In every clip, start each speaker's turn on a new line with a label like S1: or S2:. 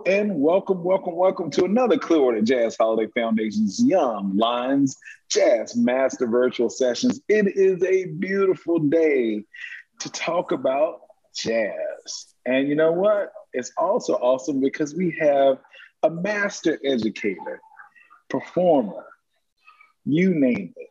S1: Hello and welcome, welcome, welcome to another Clearwater Jazz Holiday Foundation's Young Lions Jazz Master Virtual Sessions. It is a beautiful day to talk about jazz. And you know what? It's also awesome because we have a master educator, performer, you name it,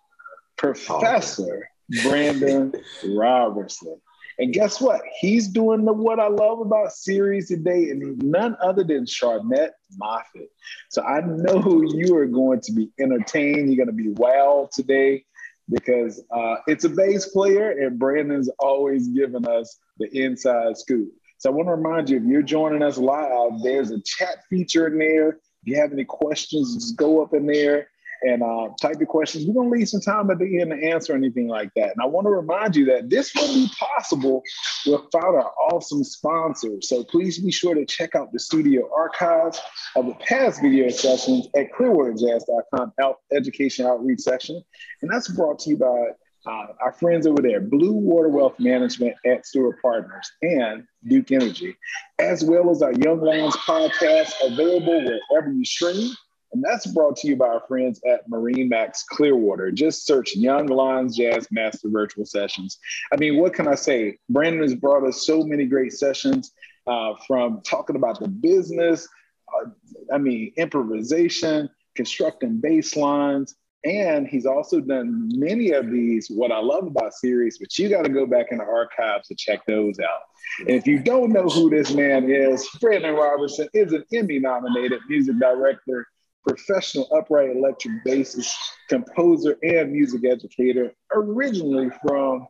S1: Professor Brandon Robertson. And guess what? He's doing the What I Love About series today, and none other than Charnett Moffett. So I know you are going to be entertained. You're going to be wild today because uh, it's a bass player, and Brandon's always giving us the inside scoop. So I want to remind you if you're joining us live, there's a chat feature in there. If you have any questions, just go up in there and uh, type your questions. We're going to leave some time at the end to answer anything like that. And I want to remind you that this wouldn't be possible without our awesome sponsors. So please be sure to check out the studio archives of the past video sessions at clearwaterjazz.com out, education outreach section. And that's brought to you by uh, our friends over there, Blue Water Wealth Management at Stewart Partners and Duke Energy, as well as our Young Lions podcast available wherever you stream. And that's brought to you by our friends at MarineMax Clearwater. Just search Young Lions Jazz Master Virtual Sessions. I mean, what can I say? Brandon has brought us so many great sessions uh, from talking about the business, uh, I mean, improvisation, constructing bass lines, and he's also done many of these, what I love about series, but you got to go back in the archives to check those out. And if you don't know who this man is, Brandon Robertson is an Emmy nominated music director professional upright electric bassist, composer, and music educator, originally from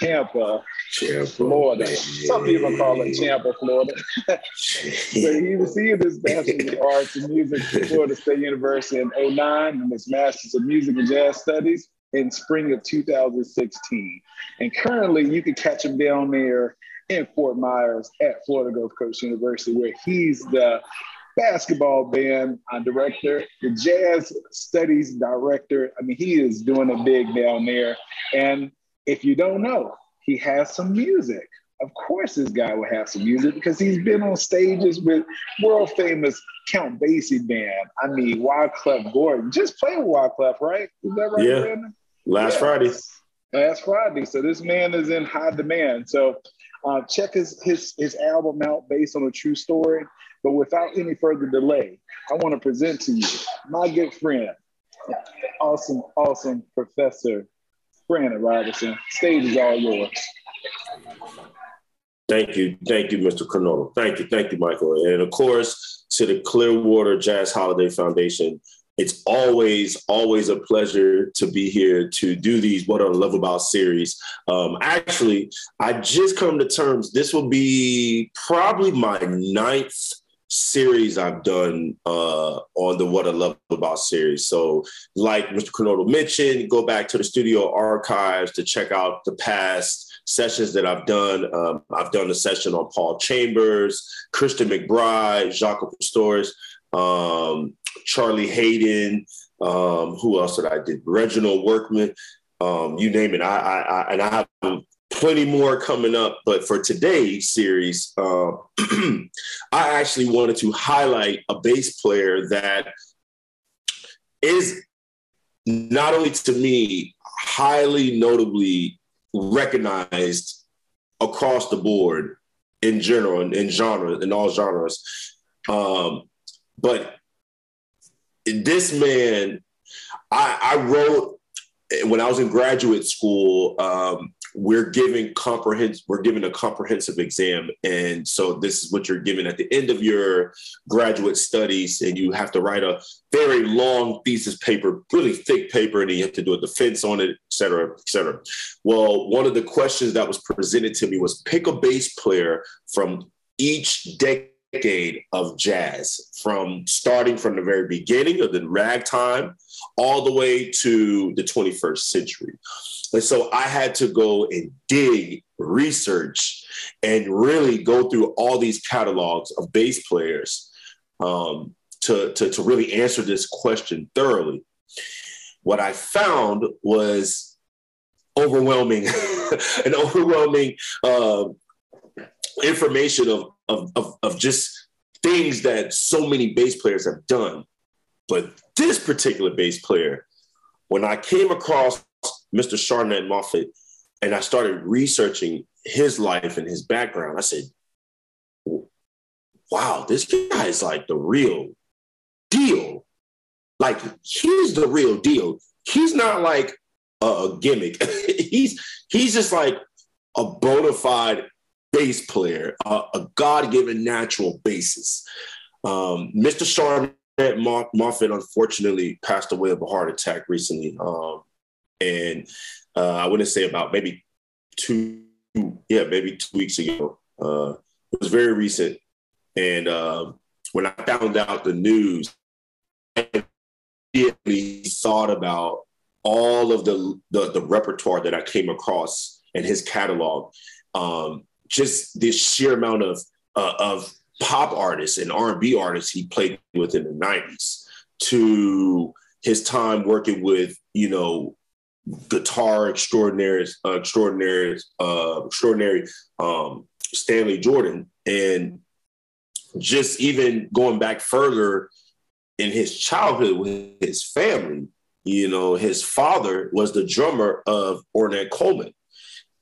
S1: Tampa, Tampa Florida. Some people call it Tampa, Florida. so he received his Bachelor's of Arts in Music from Florida State University in 09 and his Master's of Music and Jazz Studies in spring of 2016. And currently you can catch him down there in Fort Myers at Florida Gulf Coast University, where he's the basketball band uh, director, the jazz studies director. I mean, he is doing a big down there. And if you don't know, he has some music. Of course, this guy will have some music because he's been on stages with world famous Count Basie band. I mean, Wycliffe Gordon. Just played with Wycliffe, right? Is that right?
S2: Yeah. Brandon? Last Friday.
S1: Last Friday. So this man is in high demand. So uh, check his, his his album out based on a true story. But without any further delay, I want to present to you my good friend, awesome, awesome Professor Brandon Robertson. Stage is all yours.
S2: Thank you. Thank you, Mr. Cronulla. Thank you. Thank you, Michael. And of course, to the Clearwater Jazz Holiday Foundation, it's always, always a pleasure to be here to do these What I Love About series. Um, actually, I just come to terms, this will be probably my ninth series I've done uh, on the What I Love About series. So, like Mr. Cronulla mentioned, go back to the studio archives to check out the past sessions that I've done. Um, I've done a session on Paul Chambers, Christian McBride, Jaco Pastorius, um, Charlie Haden. Um, who else did I did? Reginald Workman. Um, you name it. I, I, I and I have plenty more coming up. But for today's series, uh, I actually wanted to highlight a bass player that is not only to me highly notably recognized across the board in general in, in genre in all genres um, but this man I, I wrote when i was in graduate school um, we're giving comprehensive we're giving a comprehensive exam. And so this is what you're given at the end of your graduate studies. And you have to write a very long thesis paper really thick paper and you have to do a defense on it et cetera et cetera. Well one of the questions that was presented to me was pick a bass player from each decade of jazz from starting from the very beginning of the ragtime all the way to the 21st century and so I had to go and dig, research, and really go through all these catalogs of bass players um, to, to, to really answer this question thoroughly. What I found was overwhelming, an overwhelming uh, information of, of, of, of just things that so many bass players have done. But this particular bass player, when I came across Mr. Charnett Moffett and I started researching his life and his background, I said, wow, this guy is like the real deal. Like he's the real deal. He's not like a gimmick. he's he's just like a bona fide bass player, a, a God-given natural bassist. Um, Mr. Charnett Moffett unfortunately passed away of a heart attack recently. Um, and uh, I wouldn't say about maybe two, yeah, maybe two weeks ago. Uh, it was very recent. And uh, when I found out the news, I immediately thought about all of the, the, the repertoire that I came across in his catalog. Um, just this sheer amount of uh, of pop artists and R&B artists he played with in the 90s to his time working with, you know, guitar extraordinaries, uh, extraordinary, uh, extraordinary um, Stanley Jordan, and just even going back further in his childhood with his family, you know, his father was the drummer of Ornette Coleman.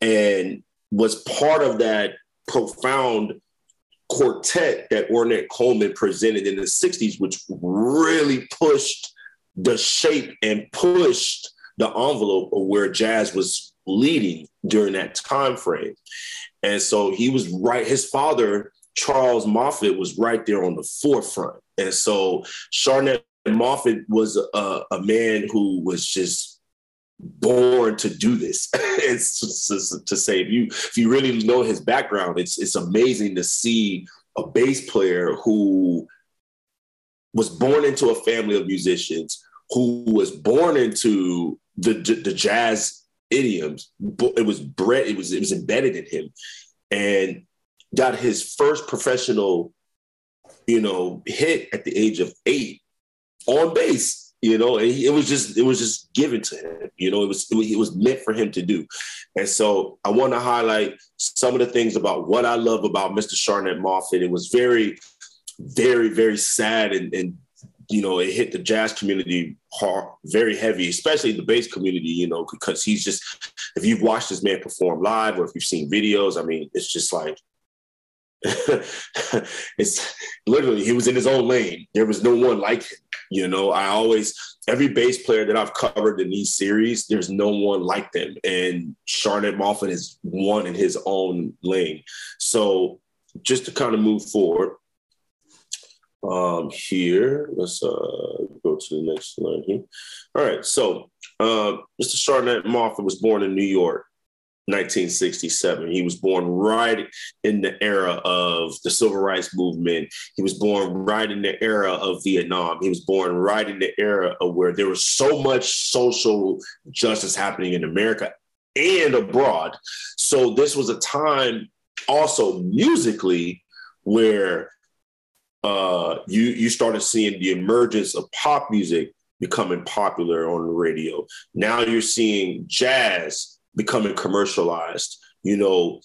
S2: And was part of that profound quartet that Ornette Coleman presented in the 60s, which really pushed the shape and pushed the envelope of where jazz was leading during that time frame. And so he was right, his father Charles Moffett was right there on the forefront. And so Charnett Moffett was a, a man who was just born to do this. it's to say if you if you really know his background, it's it's amazing to see a bass player who was born into a family of musicians, who was born into the the jazz idioms. It was bred, it was it was embedded in him, and got his first professional, you know, hit at the age of eight on bass. You know, and he, it was just it was just given to him. You know, it was, it was meant for him to do. And so I want to highlight some of the things about what I love about Mr. Charnett Moffett. It was very, very, very sad and, and you know, it hit the jazz community hard, very heavy, especially the bass community, you know, because he's just, if you've watched this man perform live or if you've seen videos, I mean, it's just like, it's literally he was in his own lane. There was no one like him. You know, I always every bass player that I've covered in these series, there's no one like them. And Charnett Moffett is one in his own lane. So just to kind of move forward, um, here, let's uh, go to the next line here. All right, so uh, Mr. Charnett Moffett was born in New York 1967. He was born right in the era of the civil rights movement. He was born right in the era of Vietnam. He was born right in the era of where there was so much social justice happening in America and abroad. So this was a time also musically where uh, you you started seeing the emergence of pop music becoming popular on the radio. Now you're seeing jazz becoming commercialized. You know,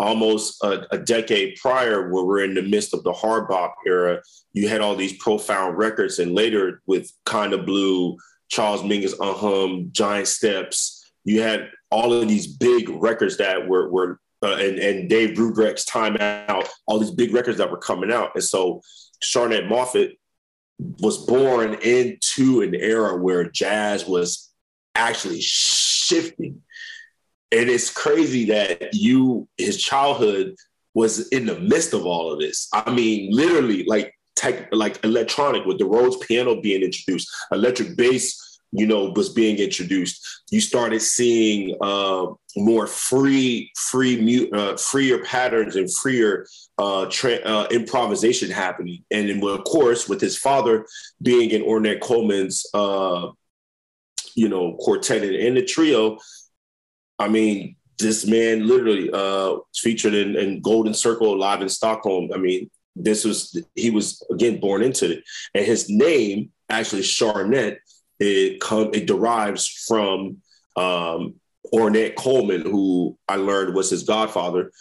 S2: almost a, a, decade prior, where we're in the midst of the hard bop era, you had all these profound records, and later with Kinda Blue, Charles Mingus, Unhum, Giant Steps, you had all of these big records that were were uh, and and Dave Brubeck's Time Out, all these big records that were coming out, and so Charnett Moffett was born into an era where jazz was actually shifting and it's crazy that you his childhood was in the midst of all of this. I mean literally like tech like electronic with the rhodes piano being introduced electric bass you know was being introduced. You started seeing uh, more free free mute uh, freer patterns and freer uh, tra- uh, improvisation happening. And then, of course with his father being in ornette coleman's uh, you know quartet and the trio I mean, this man literally uh, featured in, in, Golden Circle live in Stockholm. I mean, this was he was again born into it, and his name actually Charnett. It come it derives from um, Ornette Coleman, who I learned was his godfather,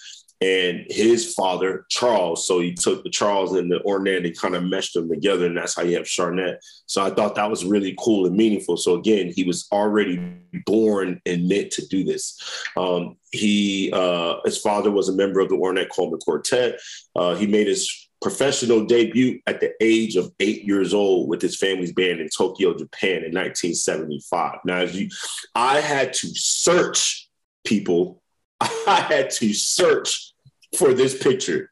S2: and his father Charles. So he took the Charles and the Ornette and kind of meshed them together, and that's how you have Charnett. So I thought that was really cool and meaningful. So again, he was already born and meant to do this. Um, he uh, his father was a member of the Ornette Coleman Quartet. Uh, he made his professional debut at the age of eight years old with his family's band in Tokyo, Japan in 1975. Now, as you, I had to search people I had to search for this picture,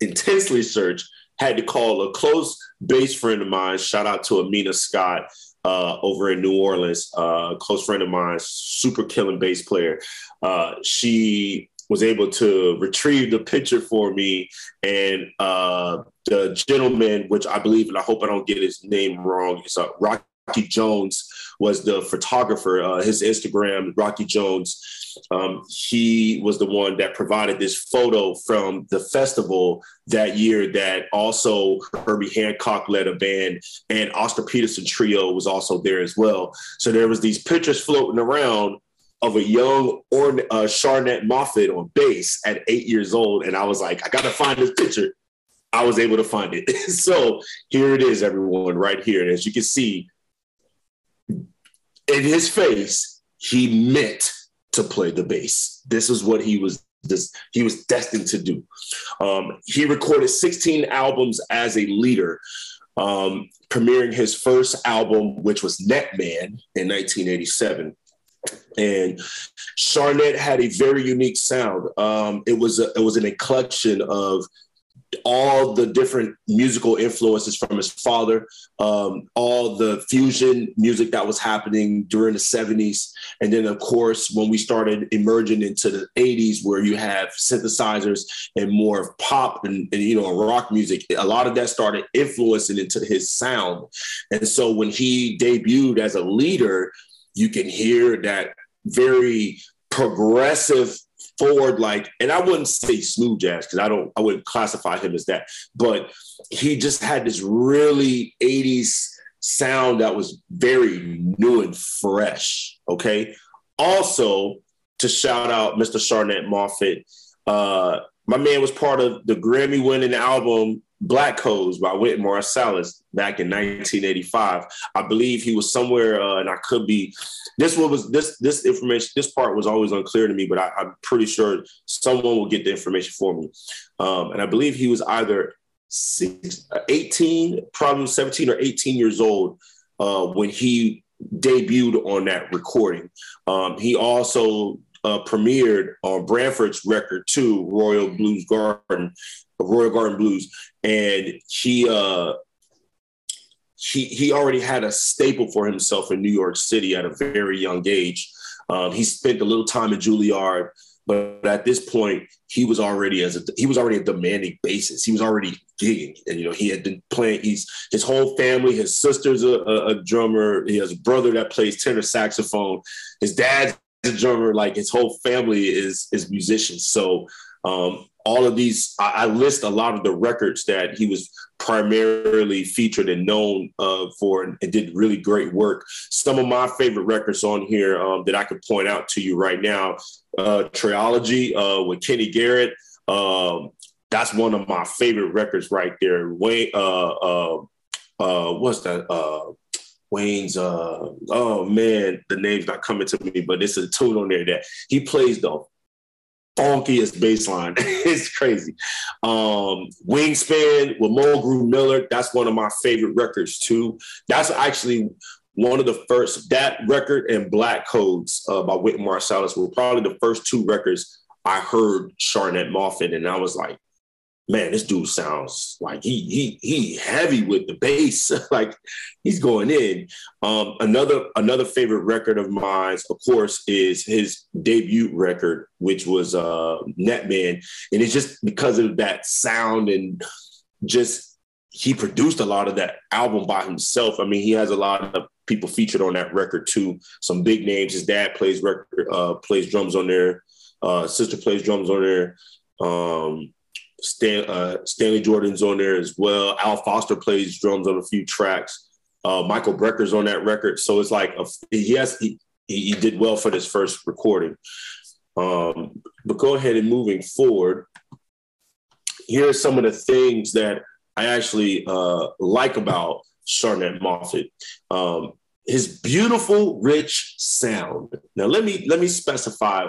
S2: intensely search. Had to call a close bass friend of mine. Shout out to Amina Scott uh, over in New Orleans, uh, close friend of mine, super killing bass player. Uh, she was able to retrieve the picture for me, and uh, the gentleman, which I believe, and I hope I don't get his name wrong, is uh, Rocky Jones was the photographer. Uh, his Instagram, Rocky Jones, um, he was the one that provided this photo from the festival that year. That also Herbie Hancock led a band, and Oscar Peterson Trio was also there as well. So there was these pictures floating around of a young or uh, Charnett Moffett on bass at eight years old, and I was like, I got to find this picture. I was able to find it. so here it is, everyone, right here. And as you can see, in his face, he meant to play the bass. This is what he was this, he was destined to do. Um, he recorded 16 albums as a leader, um, premiering his first album, which was Net Man in 1987. And Charnett had a very unique sound. Um, it was a, it was an collection of all the different musical influences from his father, um, all the fusion music that was happening during the 70s. And then, of course, when we started emerging into the 80s, where you have synthesizers and more of pop and, and you know, rock music, a lot of that started influencing into his sound. And so when he debuted as a leader, you can hear that very progressive forward like and i wouldn't say smooth jazz because i don't i wouldn't classify him as that but he just had this really 80s sound that was very new and fresh okay? Also to shout out mr charnett moffett uh my man was part of the grammy winning album Black Codes by Wynton Marsalis back in 1985. I believe he was somewhere, uh, and I could be. This one was this this information. This part was always unclear to me, but I, am pretty sure someone will get the information for me. Um, and I believe he was either six, 18, probably 17 or 18 years old uh, when he debuted on that recording. Um, he also uh, premiered on Branford's record too, Royal Blues Garden, Royal Garden Blues, and he uh, he he already had a staple for himself in New York City at a very young age. Um, he spent a little time in Juilliard, but at this point, he was already as a he was already a demanding bassist. He was already gigging, and you know he had been playing. He's his whole family. His sister's a, a, a drummer. He has a brother that plays tenor saxophone. His dad's drummer. Like his whole family is is musicians. So um, all of these, I, I, list a lot of the records that he was primarily featured and known uh, for and, and, did really great work. Some of my favorite records on here um, that I could point out to you right now uh, Trilogy uh, with Kenny Garrett. Um, that's one of my favorite records right there. Wayne, uh, uh, uh, what's that? Uh, Wayne's uh oh man, the name's not coming to me, but it's a tune on there that he plays the funkiest bass line. it's crazy. Um, Wingspan with Mulgrew Miller, that's one of my favorite records too. That's actually one of the first, that record and Black Codes uh, by Wynton Marsalis were probably the first two records I heard Charnett Moffett. And I was like, man, this dude sounds like he he he heavy with the bass, like he's going in. Um, another another favorite record of mine, of course, is his debut record, which was uh, Net Man, and it's just because of that sound and just he produced a lot of that album by himself. I mean, he has a lot of people featured on that record too. Some big names. His dad plays record, uh, plays drums on there. Uh, sister plays drums on there. Um, Stan, uh, Stanley Jordan's on there as well. Al Foster plays drums on a few tracks. Uh, Michael Brecker's on that record. So it's like a, he has he, he did well for this first recording. Um, but go ahead and moving forward, here are some of the things that I actually uh, like about Charnett Moffett. Um, his beautiful, rich sound. Now, let me let me specify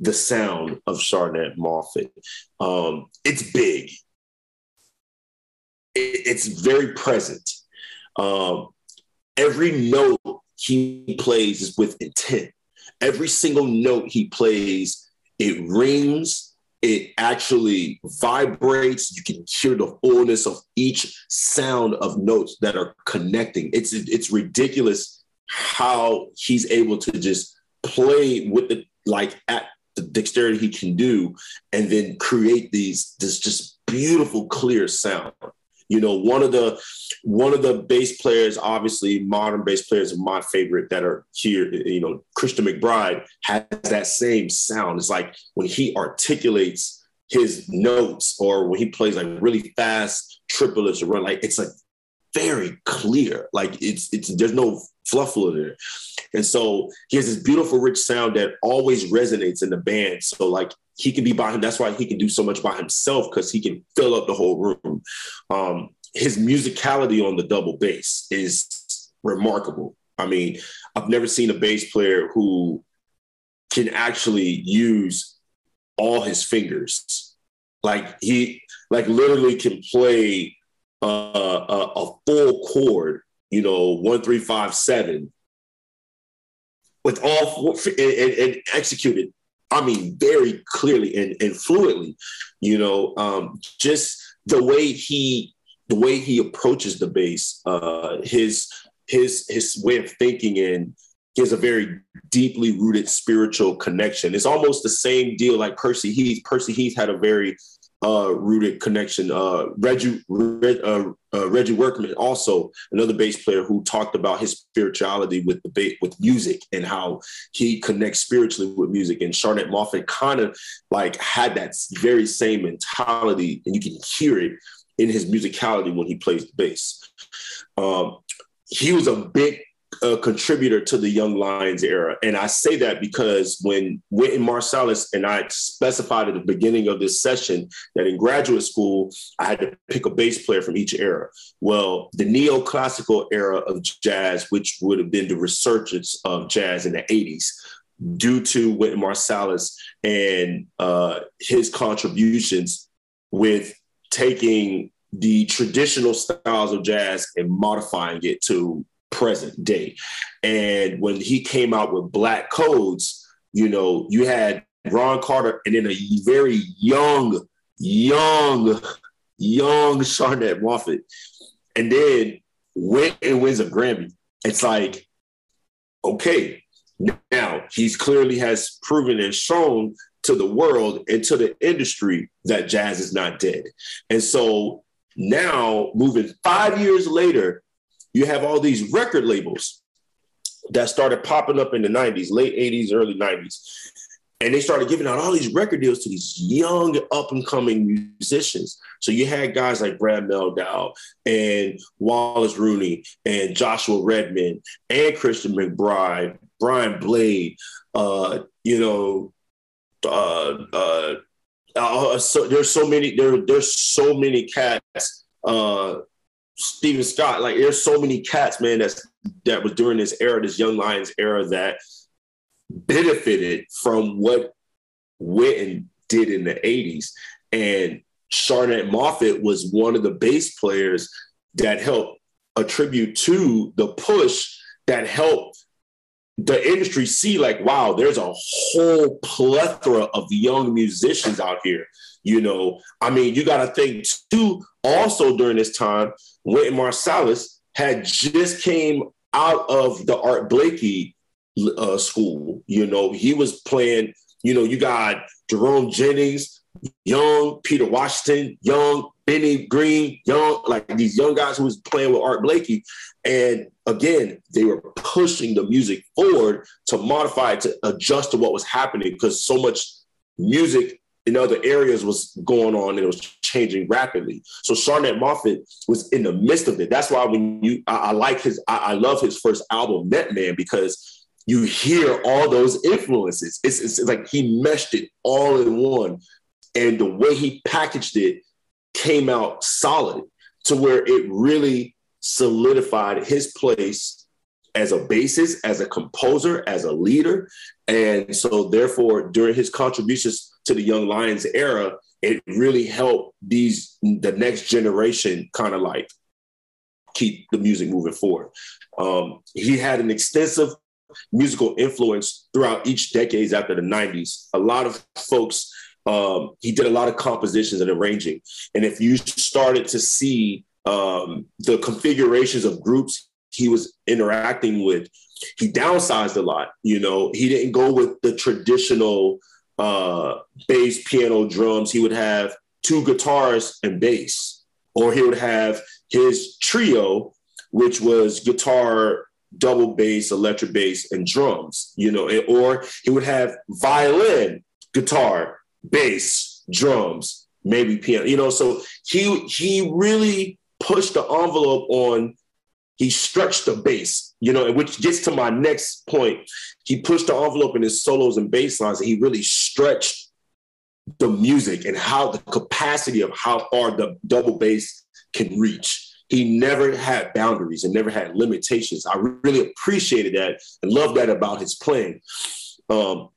S2: the sound of Charnett Moffett. Um, it's big. It, it's very present. Um, every note he plays is with intent. Every single note he plays, it rings it actually vibrates. You can hear the fullness of each sound of notes that are connecting. It's it's ridiculous how he's able to just play with the like at the dexterity he can do, and then create these this just beautiful clear sound. You know, one of the one of the bass players, obviously modern bass players are my favorite that are here. You know, Christian McBride has that same sound. It's like when he articulates his notes or when he plays like really fast triplets or run, like it's like very clear. Like it's it's there's no fluffle in there. And so he has this beautiful, rich sound that always resonates in the band. So like he can be by him. That's why he can do so much by himself because he can fill up the whole room. Um, his musicality on the double bass is remarkable. I mean, I've never seen a bass player who can actually use all his fingers. Like he, like literally can play uh, a, a full chord, you know, one, three, five, seven, with all and, and, and execute it I mean, very clearly and, and fluently, you know, um, just the way he the way he approaches the bass, uh, his his his way of thinking and he has a very deeply rooted spiritual connection. It's almost the same deal like Percy Heath. Percy Heath had a very uh, rooted connection. Uh, Reggie uh, uh, Reggie Workman, also another bass player who talked about his spirituality with the ba- with music and how he connects spiritually with music. And Charnett Moffett kind of like had that very same mentality, and you can hear it in his musicality when he plays the bass. Um, he was a big a contributor to the Young Lions era. And I say that because when Wynton Marsalis and I specified at the beginning of this session that in graduate school, I had to pick a bass player from each era. Well, the neoclassical era of jazz, which would have been the resurgence of jazz in the 80s, due to Wynton Marsalis and uh, his contributions with taking the traditional styles of jazz and modifying it to present day. And when he came out with Black Codes, you know, you had Ron Carter and then a very young, young, young Charnett Moffett. And then went and wins a Grammy. It's like, okay, now he's clearly has proven and shown to the world and to the industry that jazz is not dead. And so now, moving five years later, you have all these record labels that started popping up in the 90s, late 80s, early 90s. And they started giving out all these record deals to these young up and coming musicians. So you had guys like Brad Mehldau and Wallace Roney and Joshua Redman and Christian McBride, Brian Blade, uh, you know, uh, uh, uh, so there's so many there there's so many cats uh Stephen Scott, like there's so many cats, man, that's that was during this era, this Young Lions era, that benefited from what Wynton did in the 80s. And Charnett Moffett was one of the bass players that helped attribute to the push that helped the industry see like, wow, there's a whole plethora of young musicians out here. You know, I mean, you got to think too, also during this time, Wynton Marsalis had just came out of the Art Blakey uh, school. You know, he was playing, you know, you got Jerome Jennings, young Peter Washington, young Benny Green, young, like these young guys who was playing with Art Blakey. And again, they were pushing the music forward to modify to adjust to what was happening because so much music in other areas was going on and it was changing rapidly. So Charnett Moffett was in the midst of it. That's why when you, I, I like his, I, I, love his first album, Net Man, because you hear all those influences. It's, it's, it's like he meshed it all in one. And the way he packaged it came out solid to where it really solidified his place as a bassist, as a composer, as a leader. And so, therefore, during his contributions to the Young Lions era, it really helped these the next generation kind of like keep the music moving forward. Um, he had an extensive musical influence throughout each decades after the 90s. A lot of folks, um, he did a lot of compositions and arranging. And if you started to see um, the configurations of groups he was interacting with, he downsized a lot. You know, he didn't go with the traditional uh, bass, piano, drums. He would have two guitars and bass, or he would have his trio, which was guitar, double bass, electric bass, and drums, you know, or he would have violin, guitar, bass, drums, maybe piano, you know. So he he really pushed the envelope on. He stretched the bass, you know, which gets to my next point. He pushed the envelope in his solos and bass lines, and he really stretched the music and how the capacity of how far the double bass can reach he never had boundaries and never had limitations. I really appreciated that and loved that about his playing. Um,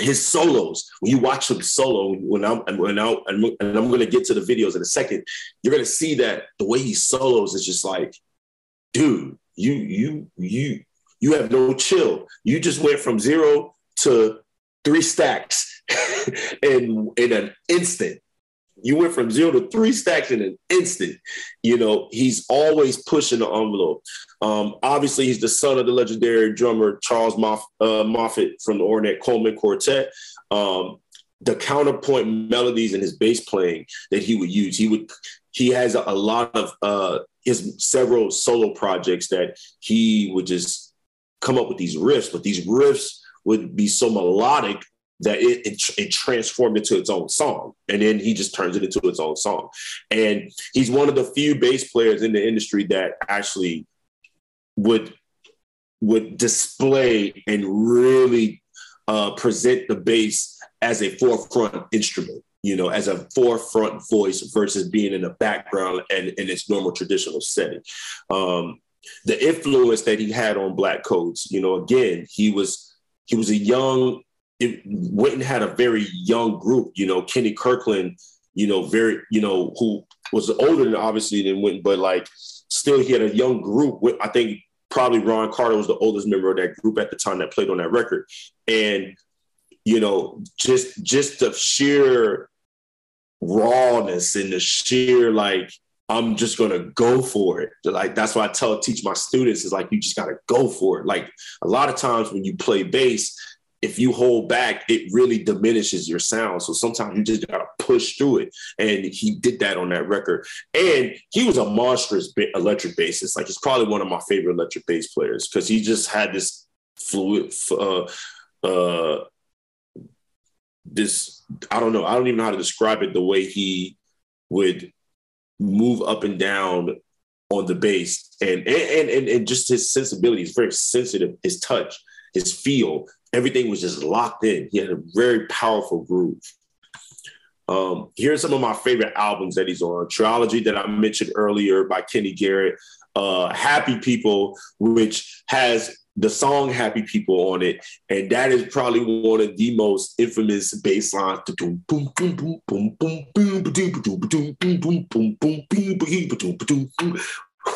S2: his solos, when you watch him solo, when I'm when I, and I'm going to get to the videos in a second, you're going to see that the way he solos is just like, dude, you you you you have no chill. You just went from zero to three stacks in in an instant. You went from zero to three stacks in an instant. You know, he's always pushing the envelope. Um, obviously, he's the son of the legendary drummer Charles Moff, uh, Moffett from the Ornette Coleman Quartet. Um, the counterpoint melodies in his bass playing that he would use, he would he has a, a lot of uh, his several solo projects that he would just come up with these riffs, but these riffs would be so melodic that it, it, it, transformed into its own song. And then he just turns it into its own song. And he's one of the few bass players in the industry that actually would would display and really uh, present the bass as a forefront instrument, you know, as a forefront voice versus being in the background and in its normal traditional setting. Um, the influence that he had on Black Codes, you know, again, he was he was a young it, Wynton had a very young group. You know, Kenny Kirkland, you know, very, you know, who was older than obviously than Wynton, but like still he had a young group. With, I think probably Ron Carter was the oldest member of that group at the time that played on that record, and you know, just just the sheer rawness and the sheer like I'm just gonna go for it. Like that's why I tell teach my students is like you just gotta go for it. Like a lot of times when you play bass, if you hold back, it really diminishes your sound. So sometimes you just gotta push through it. And he did that on that record. And he was a monstrous electric bassist. Like he's probably one of my favorite electric bass players because he just had this fluid, uh, uh, this I don't know. I don't even know how to describe it. The way he would move up and down on the bass and and and, and just his sensibility is very sensitive. His touch, his feel, everything was just locked in. He had a very powerful groove. Um, here's some of my favorite albums that he's on. Trilogy that I mentioned earlier by Kenny Garrett. Uh, Happy People, which has the song Happy People on it. And that is probably one of the most infamous bass lines.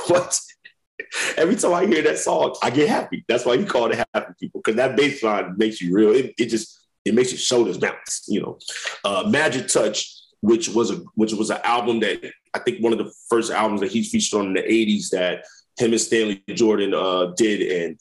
S2: What? Every time I hear that song, I get happy. That's why he called it Happy People, because that bass line makes you real. It, it just it makes your shoulders bounce, you know. Uh, Magic Touch, which was a which was an album that I think one of the first albums that he featured on in the 80s that him and Stanley Jordan uh, did. And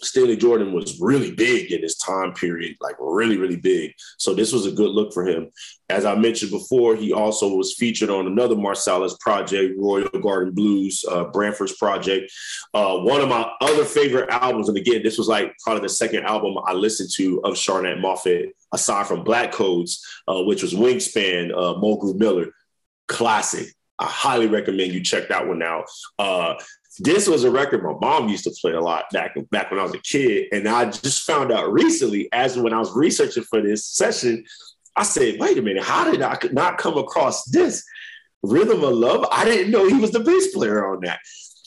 S2: Stanley Jordan was really big in his time period, like really, really big. So this was a good look for him. As I mentioned before, he also was featured on another Marsalis project, Royal Garden Blues, uh, Branford's project. Uh, one of my other favorite albums, and again, this was like probably the second album I listened to of Charnett Moffett, aside from Black Codes, uh, which was Wingspan, uh, Miller. Classic. I highly recommend you check that one out. Uh, this was a record my mom used to play a lot back back when I was a kid, and I just found out recently, as when I was researching for this session, I said, "Wait a minute, how did I not come across this Rhythm of Love? I didn't know he was the bass player on that."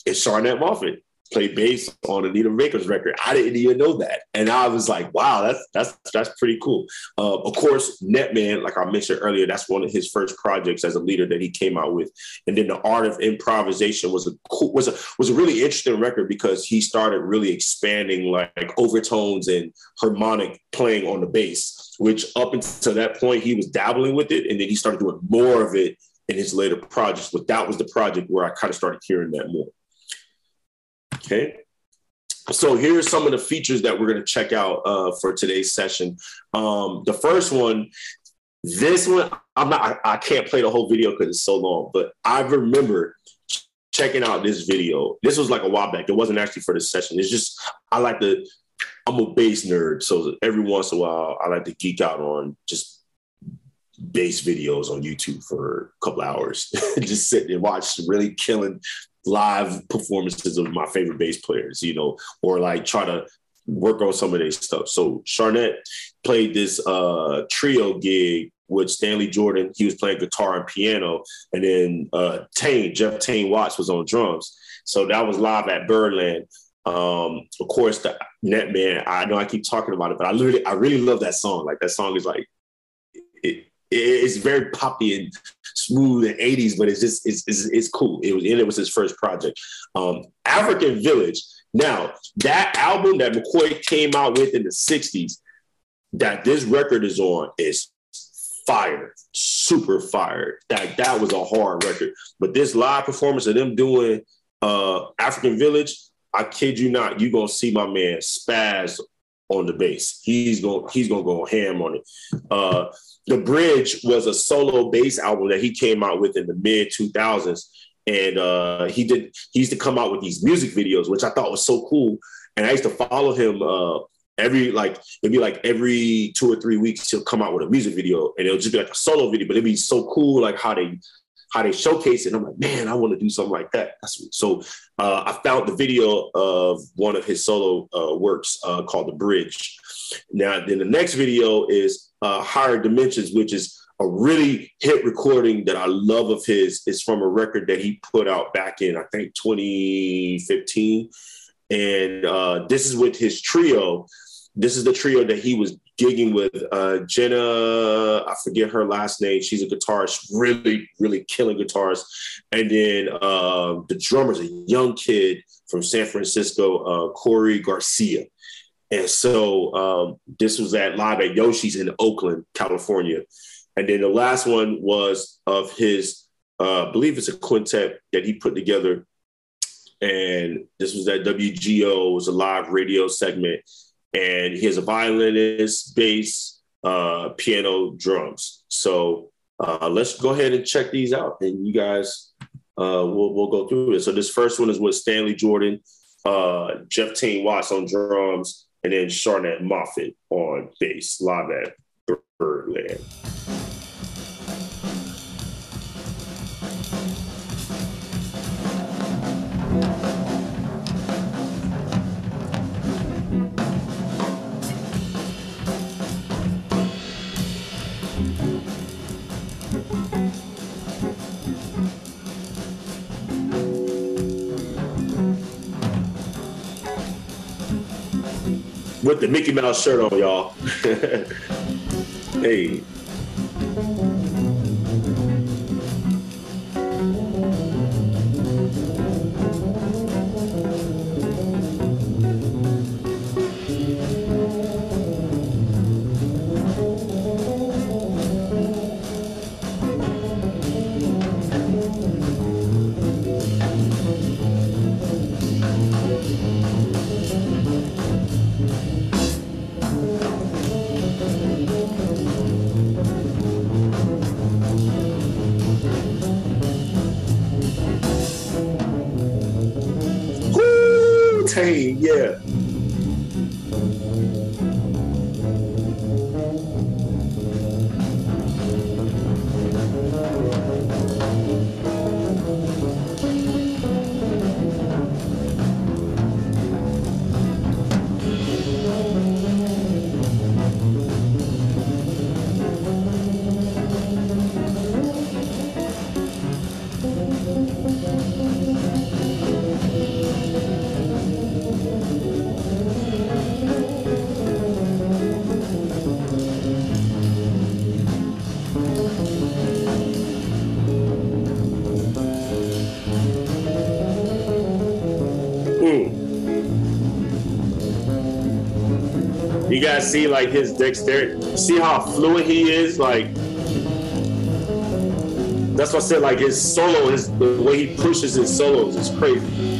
S2: It's Charnett Moffett played bass on Anita Baker's record. I didn't even know that, and I was like, "Wow, that's that's that's pretty cool." Uh, of course, Net Man, like I mentioned earlier, that's one of his first projects as a leader that he came out with, and then the Art of Improvisation was a cool, was a was a really interesting record because he started really expanding like overtones and harmonic playing on the bass, which up until that point he was dabbling with it, and then he started doing more of it in his later projects. But that was the project where I kind of started hearing that more. Okay. So here's some of the features that we're going to check out uh, for today's session. Um, the first one, this one, I'm not, I, I can't play the whole video because it's so long, but I remember checking out this video. This was like a while back. It wasn't actually for this session. It's just I like to. I'm a bass nerd, so every once in a while I like to geek out on just bass videos on YouTube for a couple hours, just sitting and watch really killing live performances of my favorite bass players, you know, or like try to work on some of their stuff. So Charnett played this uh, trio gig with Stanley Jordan. He was playing guitar and piano, and then uh, Tain Jeff Tain Watts was on drums. So that was live at Birdland. Um, of course, the Net Man. I know I keep talking about it, but I literally, I really love that song. Like that song is like it's very poppy and smooth and 80s, but it's just it's, it's, it's cool. It was and it was his first project. Um, African Village. Now that album that McCoy came out with in the 60s, that this record is on is fire, super fire. That that was a hard record. But this live performance of them doing uh, African Village, I kid you not, you're gonna see my man spaz on the bass. He's going he's gonna go ham on it. Uh, the Bridge was a solo bass album that he came out with in the mid 2000s. And uh, he did, he used to come out with these music videos, which I thought was so cool. And I used to follow him uh, every, like, it'd be like every two or three weeks, he'll come out with a music video and it'll just be like a solo video, but it'd be so cool, like how they, how they showcase it. I'm like, man, I want to do something like that. so uh, I found the video of one of his solo uh, works uh, called The Bridge. Now, then the next video is uh, Higher Dimensions, which is a really hit recording that I love of his. It's from a record that he put out back in, I think, 2015. And uh, this is with his trio. This is the trio that he was gigging with uh, Jenna, I forget her last name. She's a guitarist, really, really killing guitarist. And then uh, the drummer's a young kid from San Francisco, uh, Corey Garcia. And so um, this was at live at Yoshi's in Oakland, California. And then the last one was of his, uh, I believe it's a quintet that he put together. And this was at WGO, it was a live radio segment. And he has a violinist, bass, uh, piano, drums. So uh, let's go ahead and check these out. And you guys, uh, we'll, we'll go through it. So this first one is with Stanley Jordan, uh, Jeff Tain Watts on drums, and then Charnett Moffett on bass, live at Birdland. With the Mickey Mouse shirt on, y'all. hey. You guys see like his dexterity. See how fluid he is. Like that's what I said. Like his solo, his the way he pushes his solos is crazy.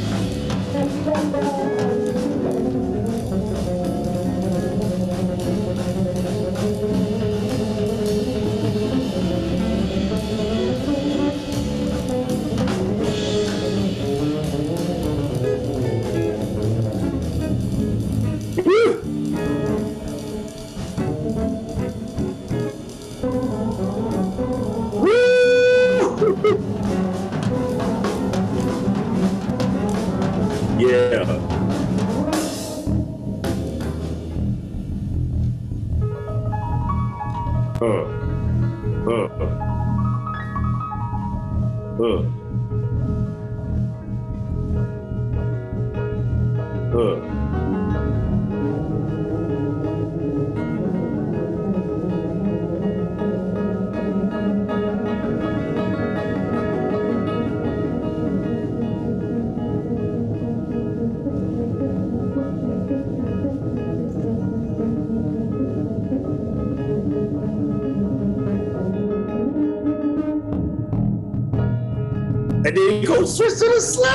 S2: Slap.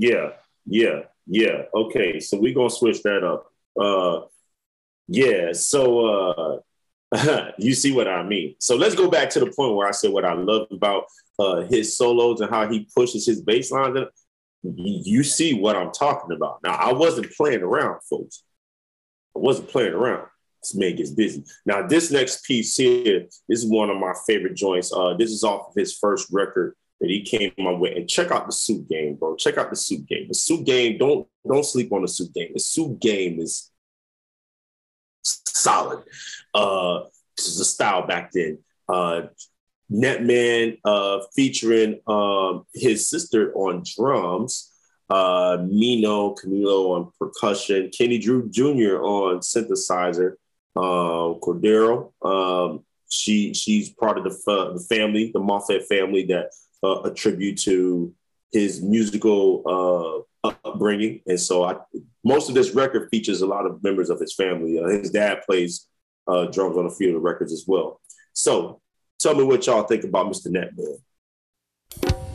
S2: Yeah, yeah, yeah. Okay, so we're gonna switch that up. Uh yeah, so uh you see what I mean. So let's go back to the point where I said what I love about uh his solos and how he pushes his bass lines. You see what I'm talking about. Now I wasn't playing around, folks. I wasn't playing around. This man gets busy. Now, this next piece here, is one of my favorite joints. Uh, this is off of his first record, that he came my way. And check out the suit game, bro. Check out the suit game. The suit game, don't don't sleep on the suit game. The suit game is solid. Uh this is a style back then. Uh Net Man uh featuring um his sister on drums, uh Mino Camilo on percussion, Kenny Drew Jr. on synthesizer, uh Cordero. Um she she's part of the, uh, the family, the Moffett family that uh, a tribute to his musical uh, upbringing. And so I, most of this record features a lot of members of his family. Uh, his dad plays uh, drums on a few of the records as well. So tell me what y'all think about Mr. Net Man.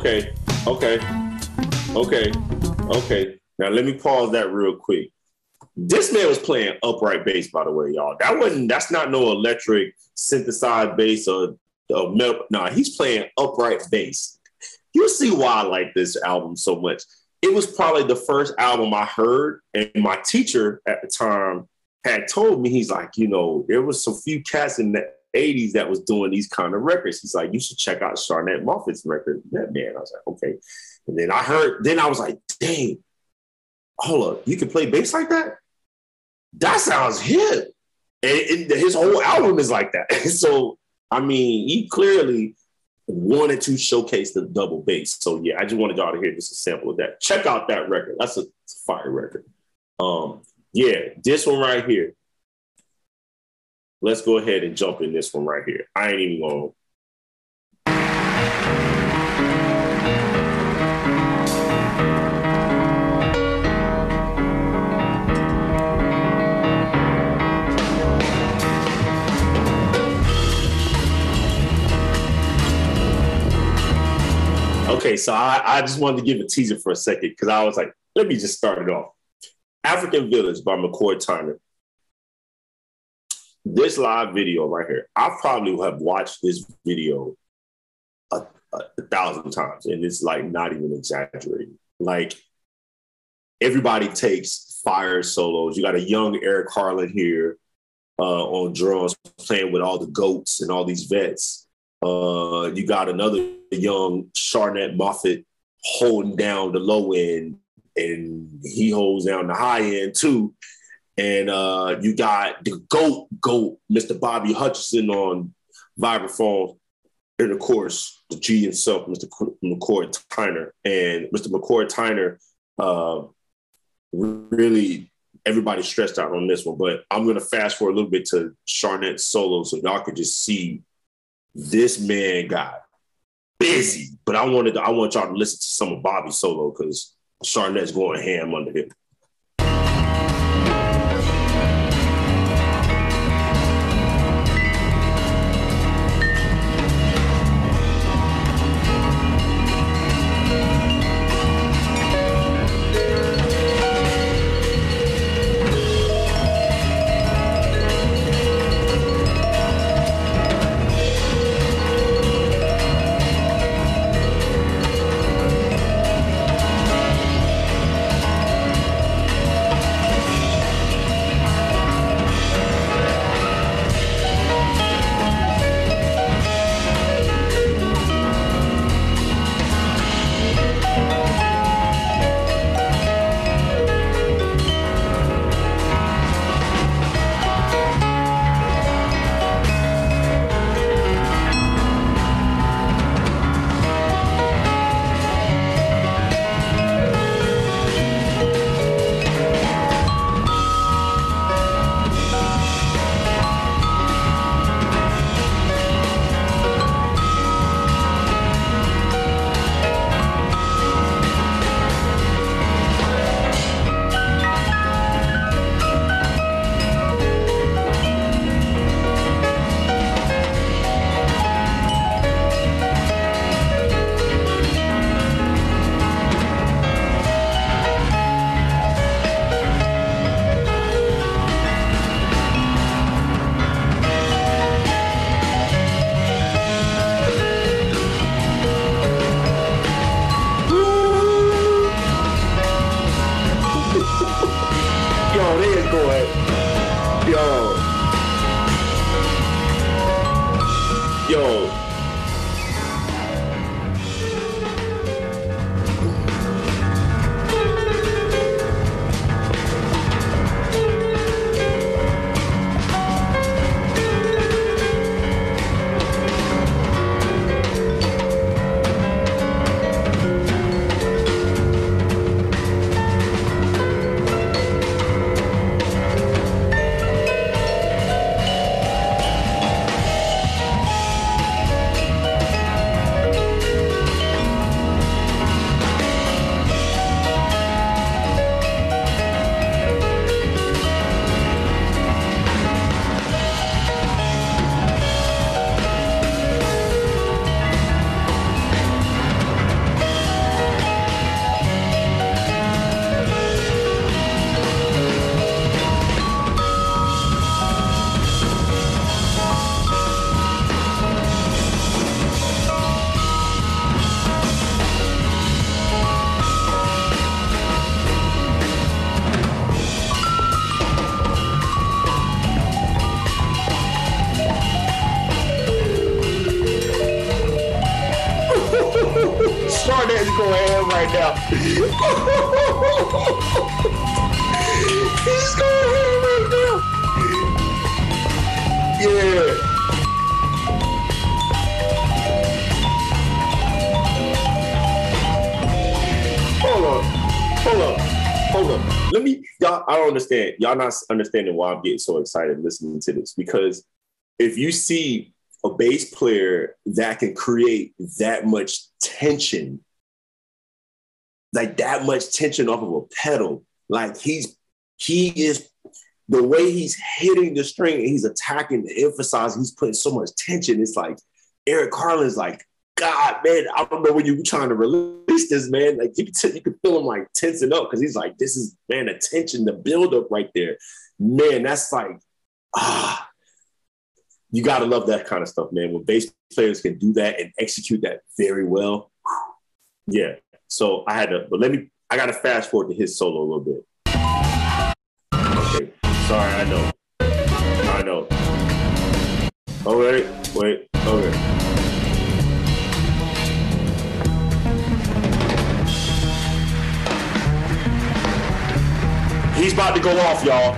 S2: Okay, okay, okay, okay. Now let me pause that real quick. This man was playing upright bass, by the way, y'all. That wasn't. That's not no electric synthesized bass or uh, metal. Nah, he's playing upright bass. You see why I like this album so much. It was probably the first album I heard, and my teacher at the time had told me he's like, you know, there was some few cats in the 80s that was doing these kind of records. He's like, you should check out Charnett Moffett's record. That man, I was like, okay. And then I heard, then I was like, dang, hold up, you can play bass like that? That sounds hip. And, and his whole album is like that. so, I mean, he clearly wanted to showcase the double bass. So yeah, I just wanted y'all to hear just a sample of that. Check out that record. That's a, a fire record. Um, yeah, this one right here. Let's go ahead and jump in this one right here. I ain't even gonna Okay, so I, I just wanted to give a teaser for a second because I was like, let me just start it off. African Village by McCoy Tyner. This live video right here, I probably have watched this video a, a, thousand times, and it's like not even exaggerating. Like everybody takes fire solos. You got a young Eric Harland here uh, on drums, playing with all the goats and all these vets. Uh, you got another young Charnett Moffett holding down the low end, and he holds down the high end too. And uh, you got the GOAT, GOAT, Mr. Bobby Hutcherson on vibraphone. And of course, the G himself, Mr. McCoy Tyner. And Mr. McCoy Tyner, uh, really, everybody stressed out on this one. But I'm going to fast forward a little bit to Charnett's solo so y'all could just see this man got busy. But I wanted to, I want y'all to listen to some of Bobby's solo because Charnett's going ham under him. Y'all not understanding why I'm getting so excited listening to this because if you see a bass player that can create that much tension, like that much tension off of a pedal, like he's he is the way he's hitting the string and he's attacking to emphasize he's putting so much tension. It's like Eric Harland's like, God, man, I don't know when you were trying to release this, man. Like you can, t- you can feel him like tensing up because he's like, this is man, attention, the buildup right there. Man, that's like, ah, you gotta love that kind of stuff, man. When bass players can do that and execute that very well. Yeah. So I had to, but let me, I gotta fast forward to his solo a little bit. Okay. Sorry, I know. I know. Oh, wait, wait, okay. He's about to go off, y'all.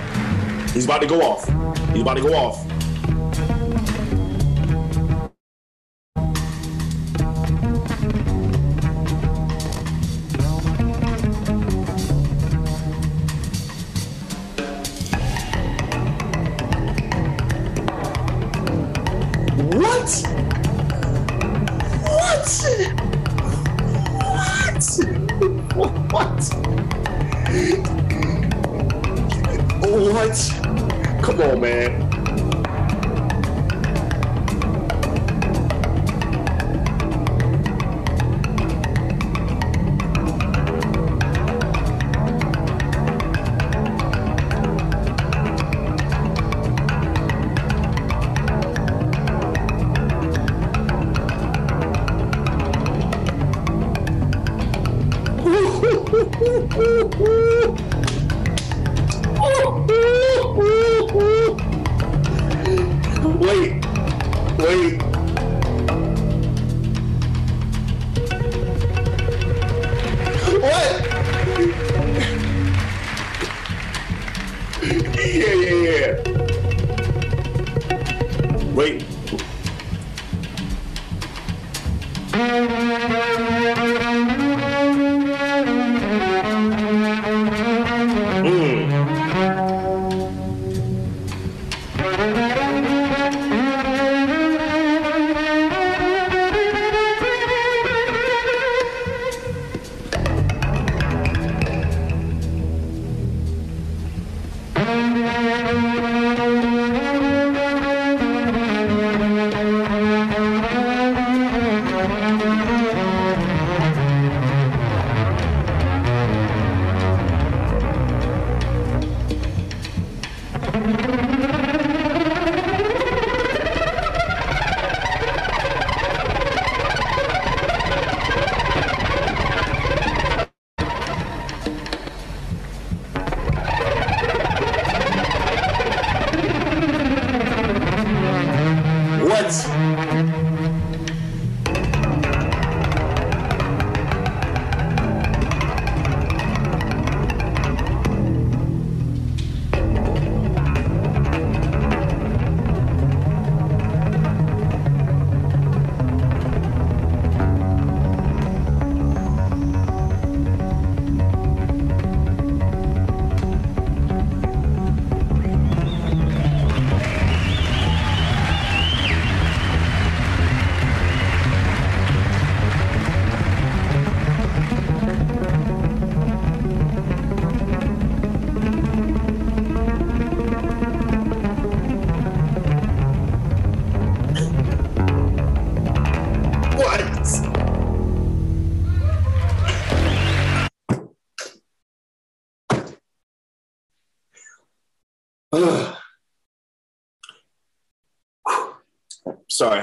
S2: He's about to go off. He's about to go off.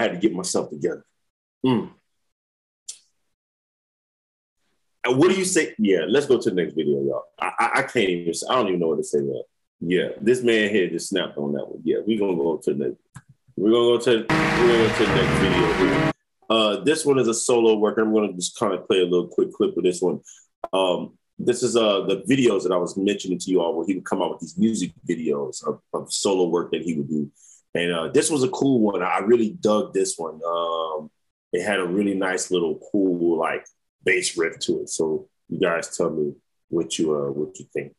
S2: Had to get myself together. Mm. And what do you say? Yeah, let's go to the next video, y'all. I, I, I can't even. I don't even know what to say that. Yeah, this man here just snapped on that one. Yeah, we're gonna go to the next. We're gonna go to we're gonna go to the next video here. Uh, this one is a solo work. I'm to just kind of play a little quick clip of this one. Um, this is uh, the videos that I was mentioning to you all, where he would come out with these music videos of, of solo work that he would do. And uh, this was a cool one. I really dug this one. Um, it had a really nice little cool like bass riff to it. So you guys tell me what you uh, what you think.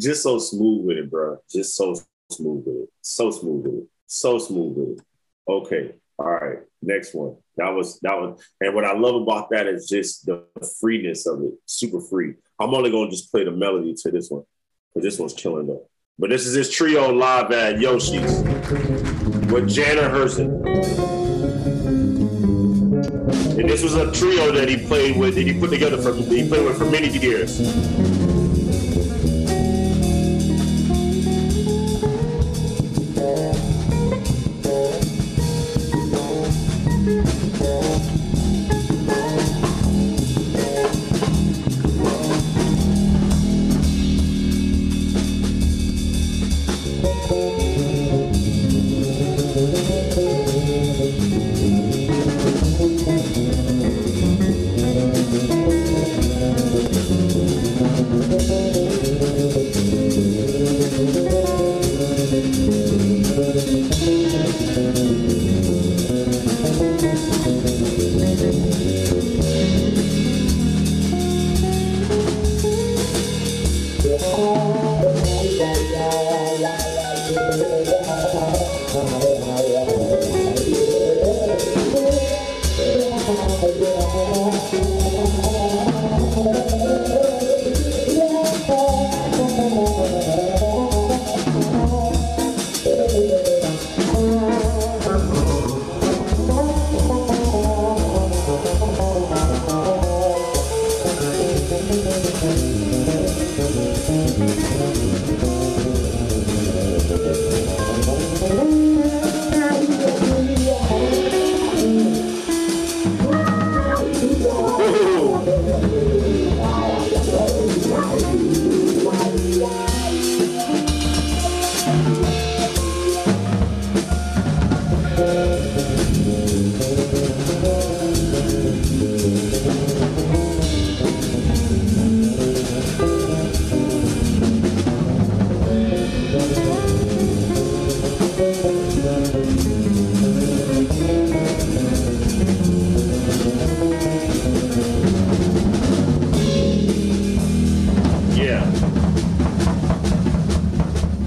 S2: Just so smooth with it, bro. Just so smooth with it. So smooth with it. So smooth with it. Okay. All right. Next one. That was that one. And what I love about that is just the freeness of it. Super free. I'm only gonna just play the melody to this one. Because this one's killing though. But this is his trio live at Yoshi's with Jana Herzen. And this was a trio that he played with, that he put together for he played with for many years.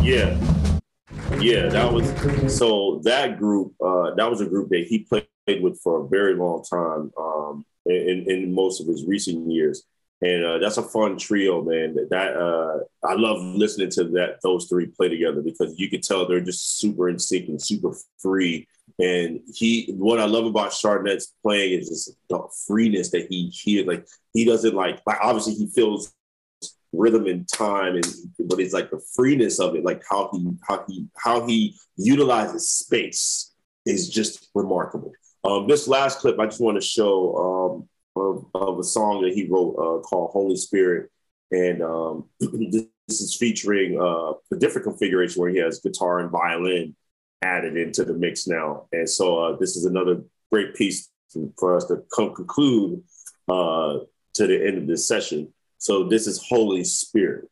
S2: Yeah. Yeah, that was so that group, uh, that was a group that he played with for a very long time um, in, in most of his recent years. And uh, that's a fun trio, man. That uh, I love listening to that those three play together because you can tell they're just super in sync and super free. And he, what I love about Charnett's playing is just the freeness that he he like. He doesn't like like obviously he feels rhythm and time and but it's like the freeness of it like how he how he how he utilizes space is just remarkable. Um, this last clip i just want to show um, of, of, a song that he wrote uh, called holy spirit. And um, this is featuring uh, a different configuration where he has guitar and violin added into the mix now. And so uh, this is another great piece for us to come conclude uh, to the end of this session so this is Holy Spirit.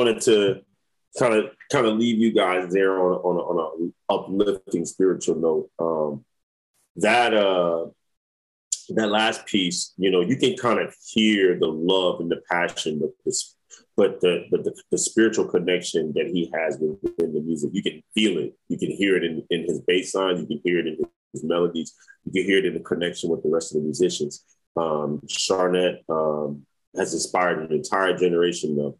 S2: Wanted to kind of kind of leave you guys there on on a, on uplifting spiritual note. Um, that uh, that last piece, you know, you can kind of hear the love and the passion, but this, but the, the the spiritual connection that he has within the music, you can feel it. You can hear it in, in his bass lines. You can hear it in his melodies. You can hear it in the connection with the rest of the musicians. Um, Charnett um, has inspired an entire generation of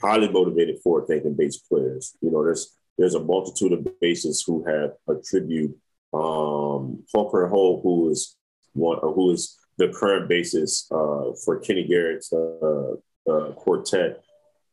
S2: highly motivated forward thinking bass players. You know, there's there's a multitude of bassists who have attribute um Corcoran Holt, who is one who is the current bassist uh, for Kenny Garrett's uh, uh, quartet.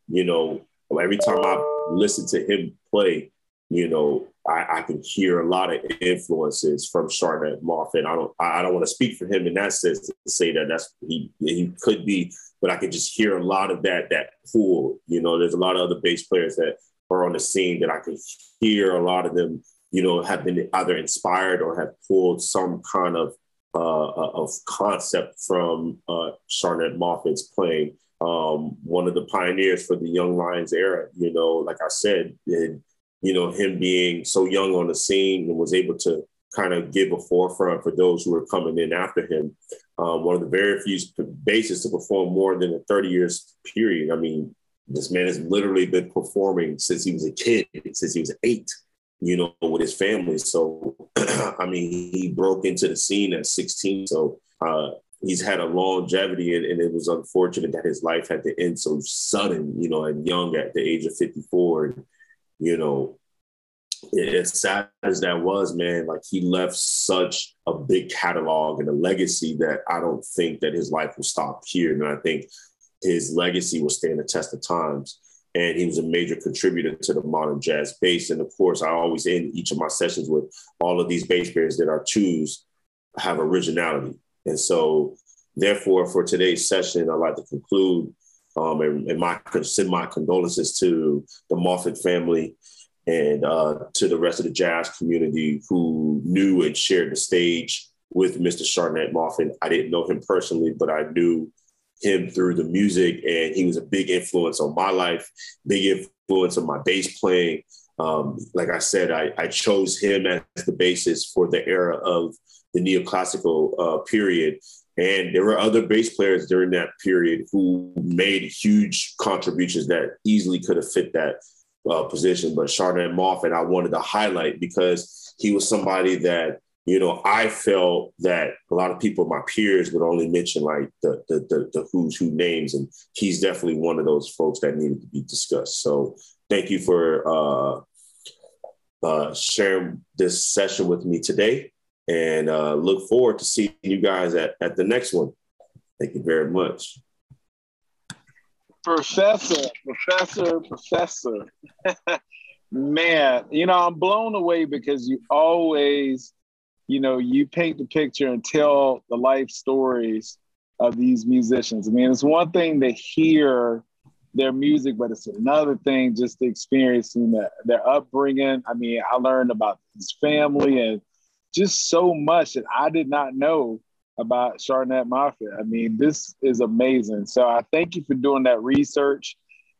S2: You know, every time I listen to him play, you know, I, I, can hear a lot of influences from Charnett Moffett. I don't I don't want to speak for him in that sense to say that that's he he could be, but I could just hear a lot of that that pool. You know, there's a lot of other bass players that are on the scene that I could hear a lot of them. You know, have been either inspired or have pulled some kind of uh, uh of concept from uh, Charnett Moffett's playing. Um, one of the pioneers for the Young Lions era. You know, like I said, it, you know, him being so young on the scene and was able to kind of give a forefront for those who were coming in after him. Um, one of the very few bases to perform more than a 30 years period. I mean, this man has literally been performing since he was a kid, since he was eight, you know, with his family. So, I mean, he broke into the scene at 16. So, uh, he's had a longevity and, and, it was unfortunate that his life had to end so sudden, you know, and young at the age of 54. And, you know, as sad as that was, man, like he left such a big catalog and a legacy that I don't think that his life will stop here. And I think his legacy will stand the test of times. And he was a major contributor to the modern jazz bass. And of course, I always end each of my sessions with all of these bass players that I choose have originality. And so, therefore, for today's session, I'd like to conclude um, and, and my send my condolences to the Moffett family and uh, to the rest of the jazz community who knew and shared the stage with Mr. Charnett Moffett. I didn't know him personally, but I knew him through the music, and he was a big influence on my life, big influence on my bass playing. Um, like I said, I, I, chose him as the basis for the era of the neoclassical uh, period. And there were other bass players during that period who made huge contributions that easily could have fit that uh, position. But Charnett Moffett, I wanted to highlight because he was somebody that, you know, I felt that a lot of people, my peers, would only mention like the, the, the, the who's who names. And he's definitely one of those folks that needed to be discussed. So thank you for uh, uh, sharing this session with me today and uh, look forward to seeing you guys at, at the next one. Thank you very much.
S1: Professor, professor, professor. Man, you know, I'm blown away because you always, you know, you paint the picture and tell the life stories of these musicians. I mean, it's one thing to hear their music, but it's another thing just experiencing the, their upbringing. I mean, I learned about his family and just so much that I did not know about Charnett Moffett. I mean, this is amazing. So I thank you for doing that research.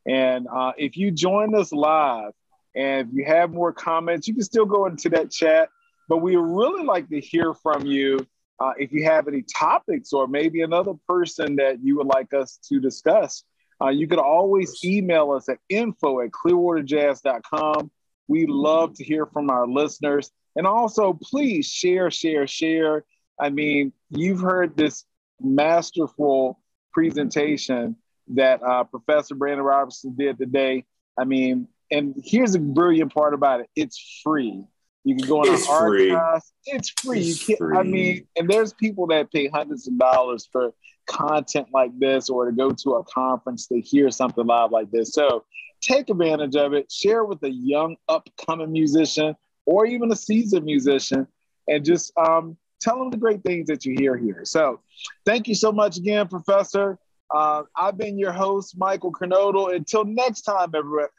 S1: And uh, if you join us live and if you have more comments, you can still go into that chat. But we really like to hear from you uh, if you have any topics or maybe another person that you would like us to discuss. Uh, you can always email us at info at clearwaterjazz.com. We love to hear from our listeners. And also, please share, share, share. I mean, you've heard this masterful presentation that uh, Professor Brandon Robertson did today. I mean, and here's a brilliant part about it it's free. You can go on it's our archives. It's free. It's you can't, free. I mean, and there's people that pay hundreds of dollars for content like this or to go to a conference to hear something live like this. So take advantage of it, share with a young upcoming musician or even a seasoned musician, and just um, tell them the great things that you hear here. So, thank you so much again, Professor. Uh, I've been your host, Michael Kernodle. Until next time,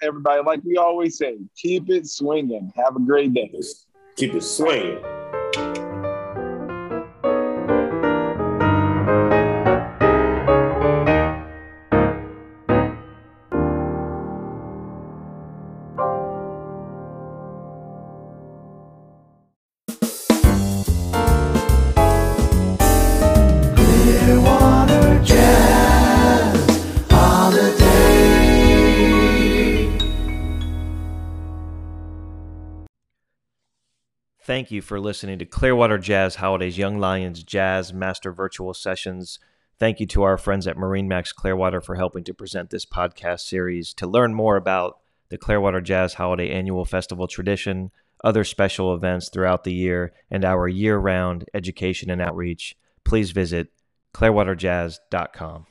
S1: everybody, like we always say, keep it swinging. Have a great day.
S2: Keep it swinging.
S3: Thank you for listening to Clearwater Jazz Holidays Young Lions Jazz Master Virtual Sessions. Thank you to our friends at MarineMax Clearwater for helping to present this podcast series. To learn more about the Clearwater Jazz Holiday Annual Festival tradition, other special events throughout the year, and our year round education and outreach, please visit clearwaterjazz.com.